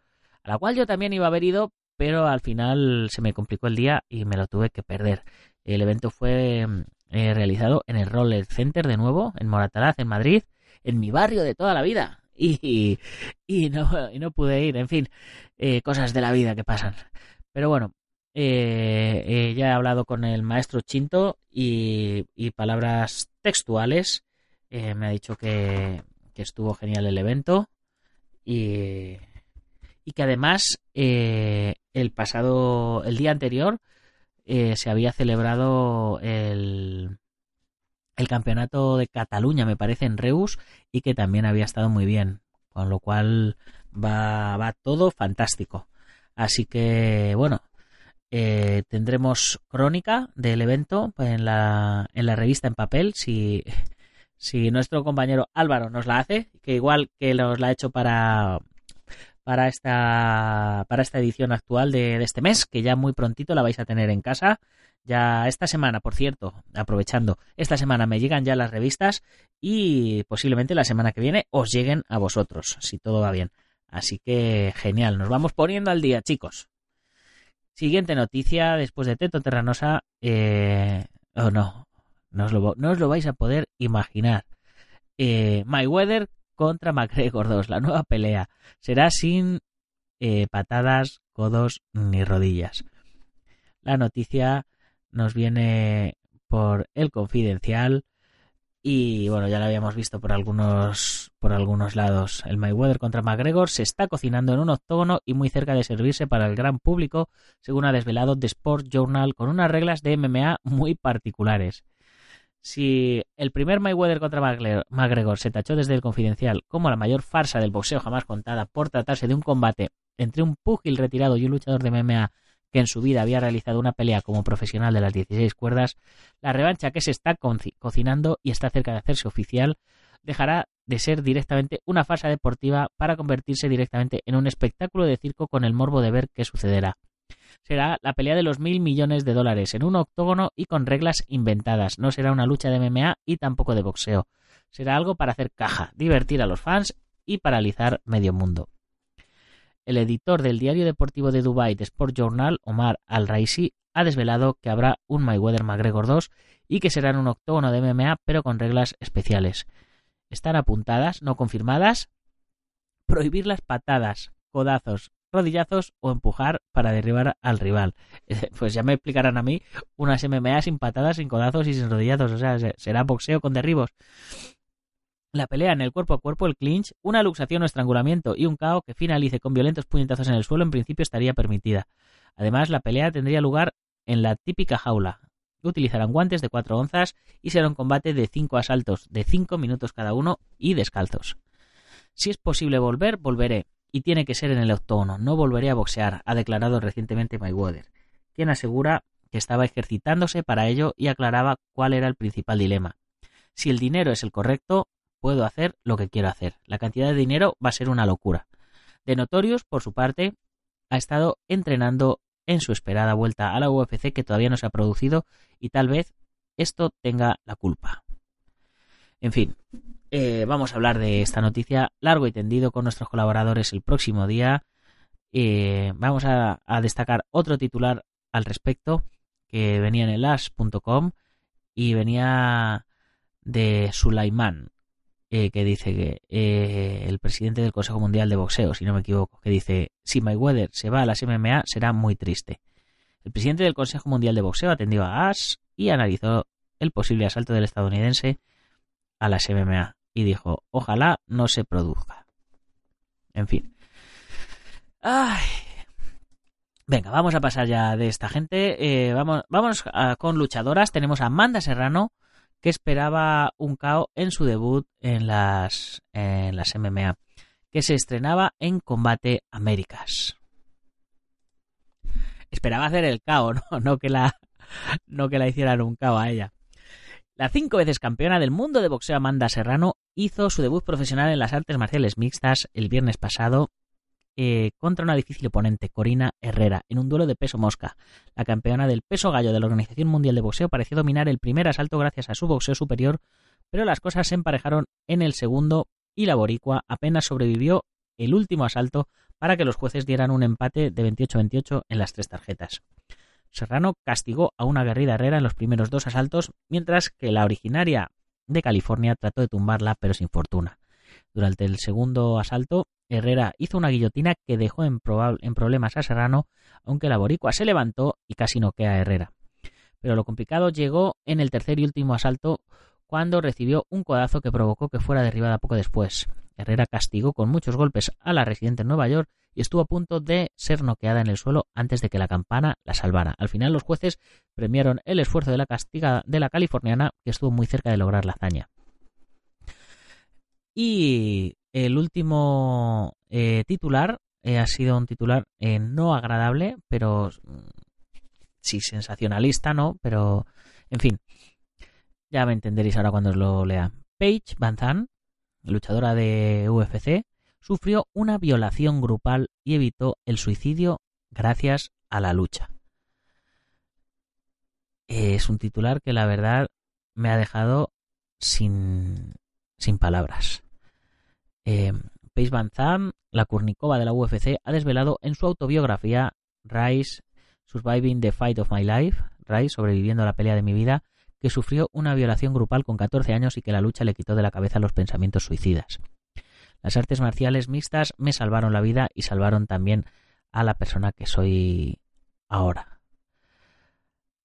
a la cual yo también iba a haber ido, pero al final se me complicó el día y me lo tuve que perder. El evento fue mm, eh, realizado en el Roller Center de nuevo, en Moratalaz, en Madrid, en mi barrio de toda la vida. <laughs> Y, y, no, y no pude ir, en fin, eh, cosas de la vida que pasan. Pero bueno, eh, ya he hablado con el maestro Chinto y, palabras textuales. me ha dicho que, que, estuvo genial el evento y, y que además el pasado, el día anterior, eh, se había celebrado el, el campeonato de Cataluña, me parece, en Reus, y que también había estado muy bien. Con lo cual va, va todo fantástico. Así que, bueno, eh, tendremos crónica del evento en la, en la revista en papel, si, si nuestro compañero Álvaro nos la hace, que igual que nos la ha hecho para para esta para esta edición actual de, este mes, que ya muy prontito la vais a tener en casa. Ya esta semana, por cierto, aprovechando, esta semana me llegan ya las revistas y posiblemente la semana que viene os lleguen a vosotros, si todo va bien. Así que genial, nos vamos poniendo al día, chicos. Siguiente noticia, después de Teto Terranosa, eh, oh no, no os, lo, no os lo vais a poder imaginar. Eh, Mayweather contra McGregor 2, la nueva pelea. Será sin eh, patadas, codos ni rodillas. La noticia nos viene por el confidencial y bueno, ya lo habíamos visto por algunos por algunos lados. El Mayweather contra McGregor se está cocinando en un octógono y muy cerca de servirse para el gran público, según ha desvelado The Sport Journal con unas reglas de MMA muy particulares. Si el primer Mayweather contra McGregor se tachó desde el confidencial como la mayor farsa del boxeo jamás contada por tratarse de un combate entre un púgil retirado y un luchador de MMA que en su vida había realizado una pelea como profesional de las 16 cuerdas, la revancha que se está cocinando y está cerca de hacerse oficial dejará de ser directamente una farsa deportiva para convertirse directamente en un espectáculo de circo con el morbo de ver qué sucederá. Será la pelea de los mil millones de dólares en un octógono y con reglas inventadas. No será una lucha de MMA y tampoco de boxeo. Será algo para hacer caja, divertir a los fans y paralizar medio mundo. El editor del diario deportivo de Dubai de Sport Journal, Omar Al-Raisi, ha desvelado que habrá un Mayweather McGregor 2 y que será en un octógono de MMA pero con reglas especiales. Están apuntadas, no confirmadas, prohibir las patadas, codazos, rodillazos o empujar para derribar al rival. <laughs> Pues ya me explicarán a mí unas MMA sin patadas, sin codazos y sin rodillazos. O sea, será boxeo con derribos. La pelea en el cuerpo a cuerpo, el clinch, una luxación o estrangulamiento y un KO que finalice con violentos puñetazos en el suelo en principio estaría permitida. Además, la pelea tendría lugar en la típica jaula. Utilizarán guantes de 4 onzas y será un combate de 5 asaltos de 5 minutos cada uno y descalzos. Si es posible volver, volveré. Y tiene que ser en el octógono. No volveré a boxear, ha declarado recientemente Mayweather, quien asegura que estaba ejercitándose para ello y aclaraba cuál era el principal dilema. Si el dinero es el correcto, puedo hacer lo que quiero hacer. La cantidad de dinero va a ser una locura. De Notorious, por su parte, ha estado entrenando en su esperada vuelta a la UFC que todavía no se ha producido y tal vez esto tenga la culpa. En fin, eh, vamos a hablar de esta noticia largo y tendido con nuestros colaboradores el próximo día. Eh, vamos a, destacar otro titular al respecto que venía en el as.com y venía de Sulaiman, eh, que dice que eh, el presidente del Consejo Mundial de Boxeo, si no me equivoco, que dice, si Mayweather se va a las MMA será muy triste. El presidente del Consejo Mundial de Boxeo atendió a AS y analizó el posible asalto del estadounidense a las MMA y dijo, ojalá no se produzca. En fin. Ay. Venga, vamos a pasar ya de esta gente. Eh, vamos vamos con luchadoras. Tenemos a Amanda Serrano, que esperaba un KO en su debut en las, en las MMA, que se estrenaba en Combate Américas. Esperaba hacer el KO, ¿no? <laughs> No que la, no que la hicieran un KO a ella. La cinco veces campeona del mundo de boxeo Amanda Serrano hizo su debut profesional en las artes marciales mixtas el viernes pasado eh, contra una difícil oponente, Corina Herrera, en un duelo de peso mosca. La campeona del peso gallo de la Organización Mundial de Boxeo pareció dominar el primer asalto gracias a su boxeo superior, pero las cosas se emparejaron en el segundo y la boricua apenas sobrevivió el último asalto para que los jueces dieran un empate de 28-28 en las tres tarjetas. Serrano castigó a una aguerrida Herrera en los primeros dos asaltos, mientras que la originaria de California trató de tumbarla, pero sin fortuna. Durante el segundo asalto, Herrera hizo una guillotina que dejó en, en problemas a Serrano, aunque la boricua se levantó y casi noquea a Herrera. Pero lo complicado llegó en el tercer y último asalto, cuando recibió un codazo que provocó que fuera derribada poco después. Herrera castigó con muchos golpes a la residente en Nueva York y estuvo a punto de ser noqueada en el suelo antes de que la campana la salvara. Al final los jueces premiaron el esfuerzo de la castiga de la californiana, que estuvo muy cerca de lograr la hazaña. Y el último eh, titular eh, ha sido un titular eh, no agradable, pero mm, sí sensacionalista, ¿no? Pero, en fin, ya me entenderéis ahora cuando os lo lea. Paige Van luchadora de UFC, sufrió una violación grupal y evitó el suicidio gracias a la lucha. Es un titular que la verdad me ha dejado sin, sin palabras. Eh, Paige Van Zandt, la Kurnikova de la UFC, ha desvelado en su autobiografía Rise Surviving the Fight of My Life, Rise sobreviviendo a la pelea de mi vida, que sufrió una violación grupal con 14 años y que la lucha le quitó de la cabeza los pensamientos suicidas. Las artes marciales mixtas me salvaron la vida y salvaron también a la persona que soy ahora.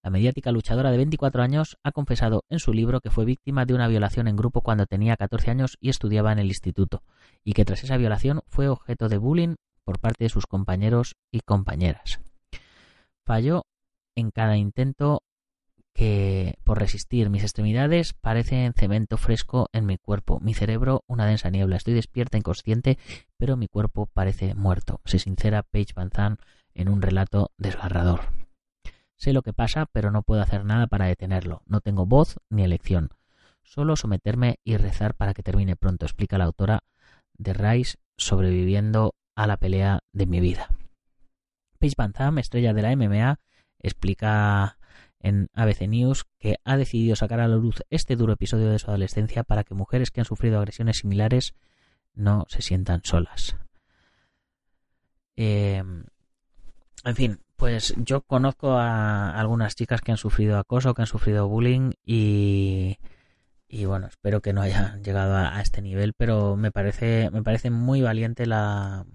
La mediática luchadora de 24 años ha confesado en su libro que fue víctima de una violación en grupo cuando tenía 14 años y estudiaba en el instituto, y que tras esa violación fue objeto de bullying por parte de sus compañeros y compañeras. Falló en cada intento que por resistir mis extremidades parecen cemento fresco en mi cuerpo, mi cerebro una densa niebla. Estoy despierta, inconsciente, pero mi cuerpo parece muerto. Se sincera Paige Van Zandt en un relato desgarrador. Sé lo que pasa, pero no puedo hacer nada para detenerlo. No tengo voz ni elección. Solo someterme y rezar para que termine pronto, explica la autora de Rice sobreviviendo a la pelea de mi vida. Paige Van Zandt, estrella de la MMA, explica en ABC News que ha decidido sacar a la luz este duro episodio de su adolescencia para que mujeres que han sufrido agresiones similares no se sientan solas. Eh, en fin, pues yo conozco a algunas chicas que han sufrido acoso, que han sufrido bullying y, y bueno, espero que no hayan <laughs> llegado a, a, este nivel, pero me parece, me parece muy valiente la,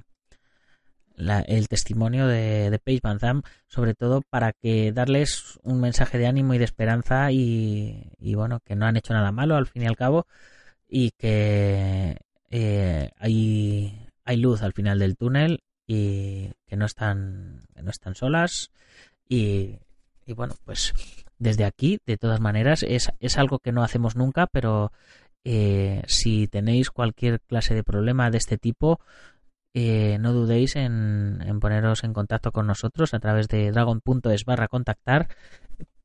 la, el testimonio de, de Paige Van Zandt, sobre todo para que darles un mensaje de ánimo y de esperanza y, y bueno, que no han hecho nada malo al fin y al cabo y que eh, hay, luz al final del túnel y que no están, no están solas. Y, y, bueno, pues desde aquí, de todas maneras, es, es algo que no hacemos nunca, pero eh, si tenéis cualquier clase de problema de este tipo, eh, no dudéis en, poneros en contacto con nosotros a través de dragon.es barra contactar,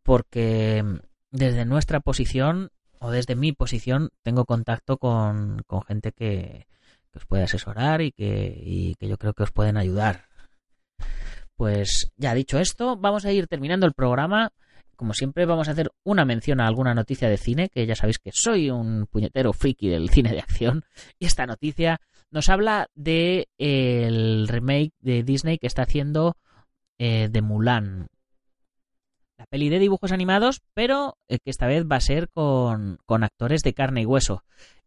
porque desde nuestra posición o desde mi posición tengo contacto con, gente que, os puede asesorar y que yo creo que os pueden ayudar. Pues ya dicho esto, vamos a ir terminando el programa. Como siempre, vamos a hacer una mención a alguna noticia de cine, que ya sabéis que soy un puñetero friki del cine de acción. Y esta noticia nos habla de el remake de Disney que está haciendo eh, de Mulan. La peli de dibujos animados, pero eh, que esta vez va a ser con, con actores de carne y hueso.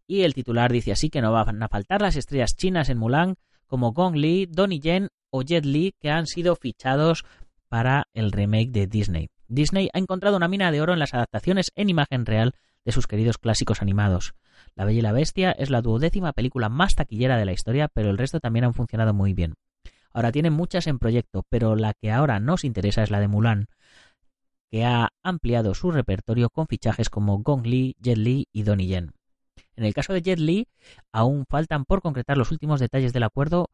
Y el titular dice así que no van a faltar las estrellas chinas en Mulan como Gong Li, Donnie Yen o Jet Li que han sido fichados para el remake de Disney. Disney ha encontrado una mina de oro en las adaptaciones en imagen real de sus queridos clásicos animados. La Bella y la Bestia es la duodécima película más taquillera de la historia, pero el resto también han funcionado muy bien. Ahora tienen muchas en proyecto, pero la que ahora nos interesa es la de Mulan, que ha ampliado su repertorio con fichajes como Gong Li, Jet Li y Donnie Yen. En el caso de Jet Li, aún faltan por concretar los últimos detalles del acuerdo,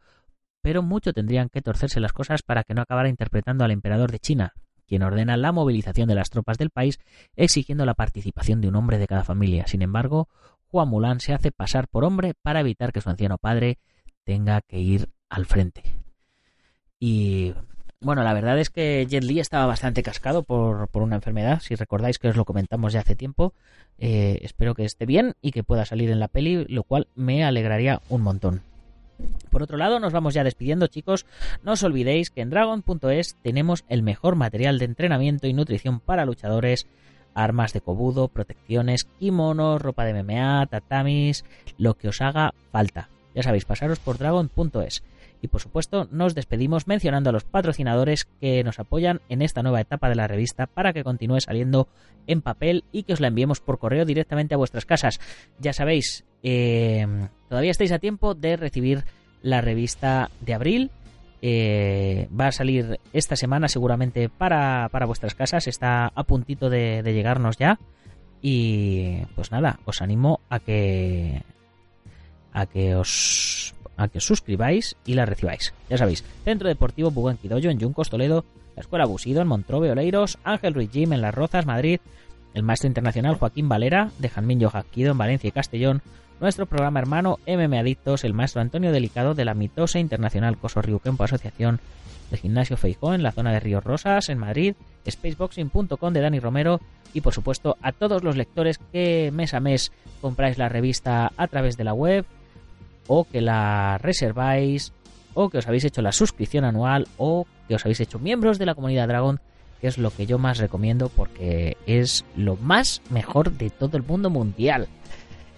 pero mucho tendrían que torcerse las cosas para que no acabara interpretando al emperador de China, quien ordena la movilización de las tropas del país exigiendo la participación de un hombre de cada familia. Sin embargo, Juan Mulan se hace pasar por hombre para evitar que su anciano padre tenga que ir al frente. Y bueno, la verdad es que Jet Li estaba bastante cascado por, por una enfermedad, si recordáis que os lo comentamos ya hace tiempo. Eh, espero que esté bien y que pueda salir en la peli, lo cual me alegraría un montón. Por otro lado, nos vamos ya despidiendo, chicos. No os olvidéis que en dragon.es tenemos el mejor material de entrenamiento y nutrición para luchadores, armas de cobudo, protecciones, kimonos, ropa de MMA, tatamis, lo que os haga falta. Ya sabéis, pasaros por dragon.es. Y por supuesto, nos despedimos mencionando a los patrocinadores que nos apoyan en esta nueva etapa de la revista para que continúe saliendo en papel y que os la enviemos por correo directamente a vuestras casas. Ya sabéis, eh, todavía estáis a tiempo de recibir la revista de abril. Eh, va a salir esta semana seguramente para, para, vuestras casas. Está a puntito de, de llegarnos ya. Y pues nada, os animo a que a que os a que os suscribáis y la recibáis. Ya sabéis, Centro Deportivo Buguenquidoyo en Yuncos, Toledo, la Escuela Busido en Montrove, Oleiros, Ángel Ruiz Gym en Las Rozas, Madrid, el maestro internacional Joaquín Valera, de Janmin Yojaquido en Valencia y Castellón, nuestro programa hermano MM Adictos, el maestro Antonio Delicado de la mitosa internacional Coso Kempo Asociación, el gimnasio Feijó en la zona de Ríos Rosas, en Madrid, spaceboxing.com de Dani Romero y por supuesto a todos los lectores que mes a mes compráis la revista a través de la web o que la reserváis o que os habéis hecho la suscripción anual o que os habéis hecho miembros de la comunidad Dragon que es lo que yo más recomiendo porque es lo más mejor de todo el mundo mundial.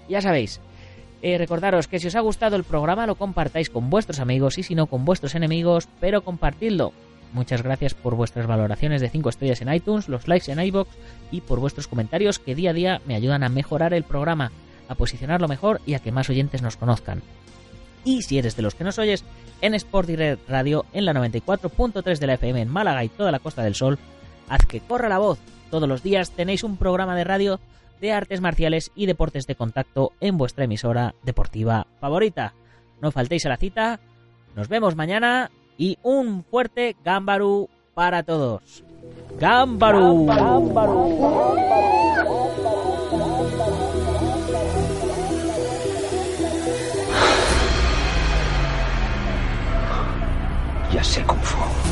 Ya sabéis, eh, recordaros que si os ha gustado el programa lo compartáis con vuestros amigos y si no con vuestros enemigos, pero compartidlo. Muchas gracias por vuestras valoraciones de 5 estrellas en iTunes, los likes en iBox y por vuestros comentarios que día a día me ayudan a mejorar el programa, a posicionarlo mejor y a que más oyentes nos conozcan. Y si eres de los que nos oyes, en Sport Direct Radio en la 94.3 de la FM en Málaga y toda la Costa del Sol, haz que corra la voz. Todos los días tenéis un programa de radio de artes marciales y deportes de contacto en vuestra emisora deportiva favorita. No faltéis a la cita, nos vemos mañana y un fuerte Gambaru para todos. Gambaru. Ya sé cómo fue.